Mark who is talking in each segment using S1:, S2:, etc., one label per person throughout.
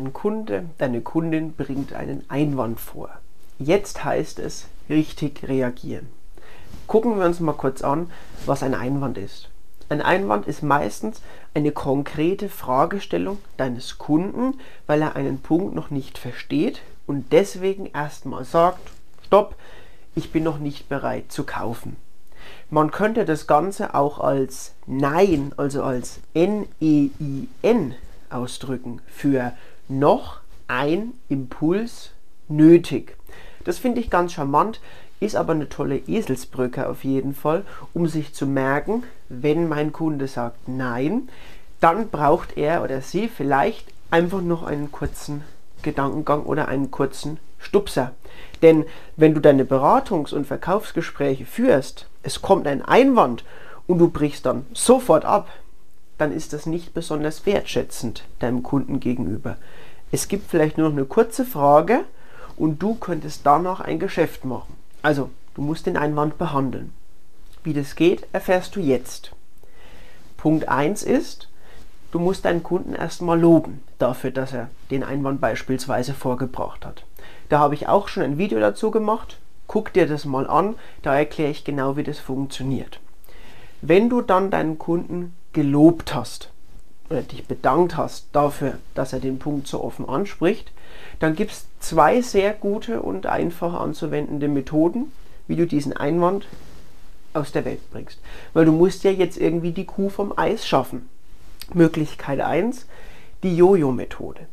S1: Kunde, deine Kundin bringt einen Einwand vor. Jetzt heißt es richtig reagieren. Gucken wir uns mal kurz an, was ein Einwand ist. Ein Einwand ist meistens eine konkrete Fragestellung deines Kunden, weil er einen Punkt noch nicht versteht und deswegen erstmal sagt, stopp, ich bin noch nicht bereit zu kaufen. Man könnte das Ganze auch als Nein, also als N-E-I-N ausdrücken für noch ein Impuls nötig. Das finde ich ganz charmant, ist aber eine tolle Eselsbrücke auf jeden Fall, um sich zu merken, wenn mein Kunde sagt Nein, dann braucht er oder sie vielleicht einfach noch einen kurzen Gedankengang oder einen kurzen Stupser. Denn wenn du deine Beratungs- und Verkaufsgespräche führst, es kommt ein Einwand und du brichst dann sofort ab, dann ist das nicht besonders wertschätzend deinem Kunden gegenüber. Es gibt vielleicht nur noch eine kurze Frage und du könntest danach ein Geschäft machen. Also, du musst den Einwand behandeln. Wie das geht, erfährst du jetzt. Punkt 1 ist, du musst deinen Kunden erstmal loben dafür, dass er den Einwand beispielsweise vorgebracht hat. Da habe ich auch schon ein Video dazu gemacht. Guck dir das mal an, da erkläre ich genau, wie das funktioniert. Wenn du dann deinen Kunden gelobt hast oder dich bedankt hast dafür, dass er den Punkt so offen anspricht, dann gibt es zwei sehr gute und einfach anzuwendende Methoden, wie du diesen Einwand aus der Welt bringst. Weil du musst ja jetzt irgendwie die Kuh vom Eis schaffen. Möglichkeit 1, die Jojo-Methode.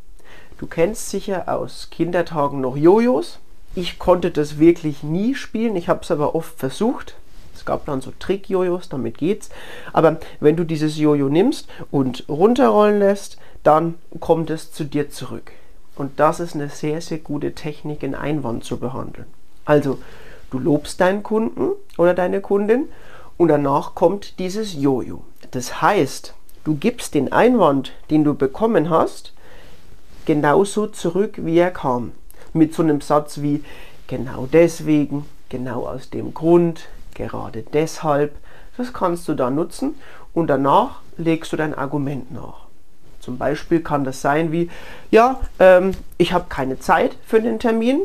S1: Du kennst sicher aus Kindertagen noch Jojos. Ich konnte das wirklich nie spielen, ich habe es aber oft versucht. Es gab dann so Trick-Jojos, damit geht's. Aber wenn du dieses Jojo nimmst und runterrollen lässt, dann kommt es zu dir zurück. Und das ist eine sehr, sehr gute Technik, einen Einwand zu behandeln. Also, du lobst deinen Kunden oder deine Kundin und danach kommt dieses Jojo. Das heißt, du gibst den Einwand, den du bekommen hast, genauso zurück, wie er kam. Mit so einem Satz wie genau deswegen, genau aus dem Grund, gerade deshalb. Das kannst du da nutzen und danach legst du dein Argument nach. Zum Beispiel kann das sein wie, ja, ähm, ich habe keine Zeit für den Termin.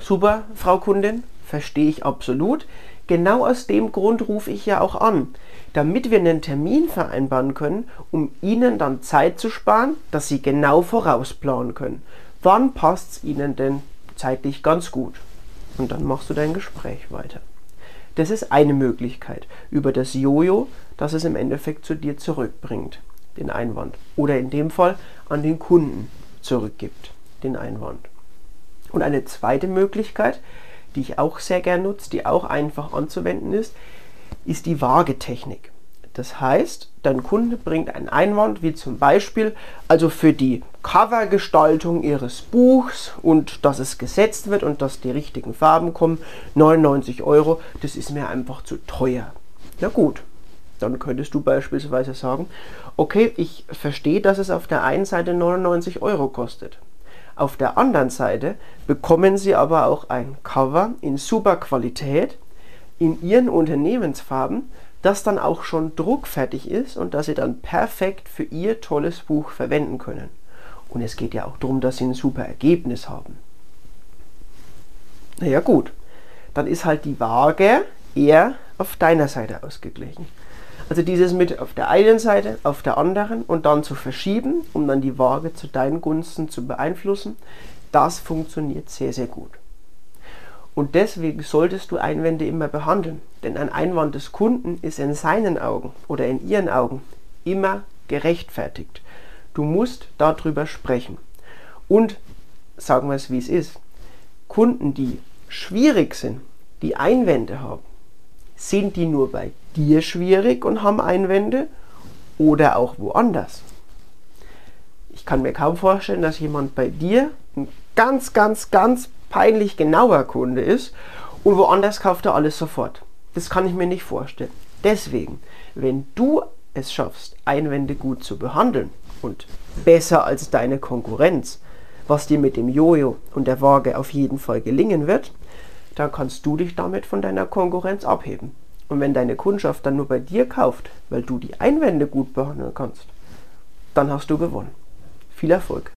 S1: Super, Frau Kundin, verstehe ich absolut. Genau aus dem Grund rufe ich ja auch an, damit wir einen Termin vereinbaren können, um Ihnen dann Zeit zu sparen, dass Sie genau vorausplanen können. Wann passt es Ihnen denn zeitlich ganz gut? Und dann machst du dein Gespräch weiter. Das ist eine Möglichkeit über das Jojo, das es im Endeffekt zu dir zurückbringt den Einwand. Oder in dem Fall an den Kunden zurückgibt, den Einwand. Und eine zweite Möglichkeit, die ich auch sehr gern nutze, die auch einfach anzuwenden ist, ist die Waagetechnik. Das heißt, dein Kunde bringt einen Einwand, wie zum Beispiel, also für die Covergestaltung ihres Buchs und dass es gesetzt wird und dass die richtigen Farben kommen, 99 Euro, das ist mir einfach zu teuer. Na gut, dann könntest du beispielsweise sagen, okay, ich verstehe, dass es auf der einen Seite 99 Euro kostet. Auf der anderen Seite bekommen Sie aber auch ein Cover in super Qualität in Ihren Unternehmensfarben, das dann auch schon druckfertig ist und das Sie dann perfekt für Ihr tolles Buch verwenden können. Und es geht ja auch darum, dass Sie ein super Ergebnis haben. Naja gut, dann ist halt die Waage eher auf deiner Seite ausgeglichen. Also dieses mit auf der einen Seite, auf der anderen und dann zu verschieben, um dann die Waage zu deinen Gunsten zu beeinflussen, das funktioniert sehr, sehr gut. Und deswegen solltest du Einwände immer behandeln, denn ein Einwand des Kunden ist in seinen Augen oder in ihren Augen immer gerechtfertigt. Du musst darüber sprechen. Und sagen wir es, wie es ist. Kunden, die schwierig sind, die Einwände haben, sind die nur bei dir schwierig und haben Einwände oder auch woanders? Ich kann mir kaum vorstellen, dass jemand bei dir ein ganz, ganz, ganz peinlich genauer Kunde ist und woanders kauft er alles sofort. Das kann ich mir nicht vorstellen. Deswegen, wenn du es schaffst, Einwände gut zu behandeln und besser als deine Konkurrenz, was dir mit dem Jojo und der Waage auf jeden Fall gelingen wird, dann kannst du dich damit von deiner Konkurrenz abheben. Und wenn deine Kundschaft dann nur bei dir kauft, weil du die Einwände gut behandeln kannst, dann hast du gewonnen. Viel Erfolg!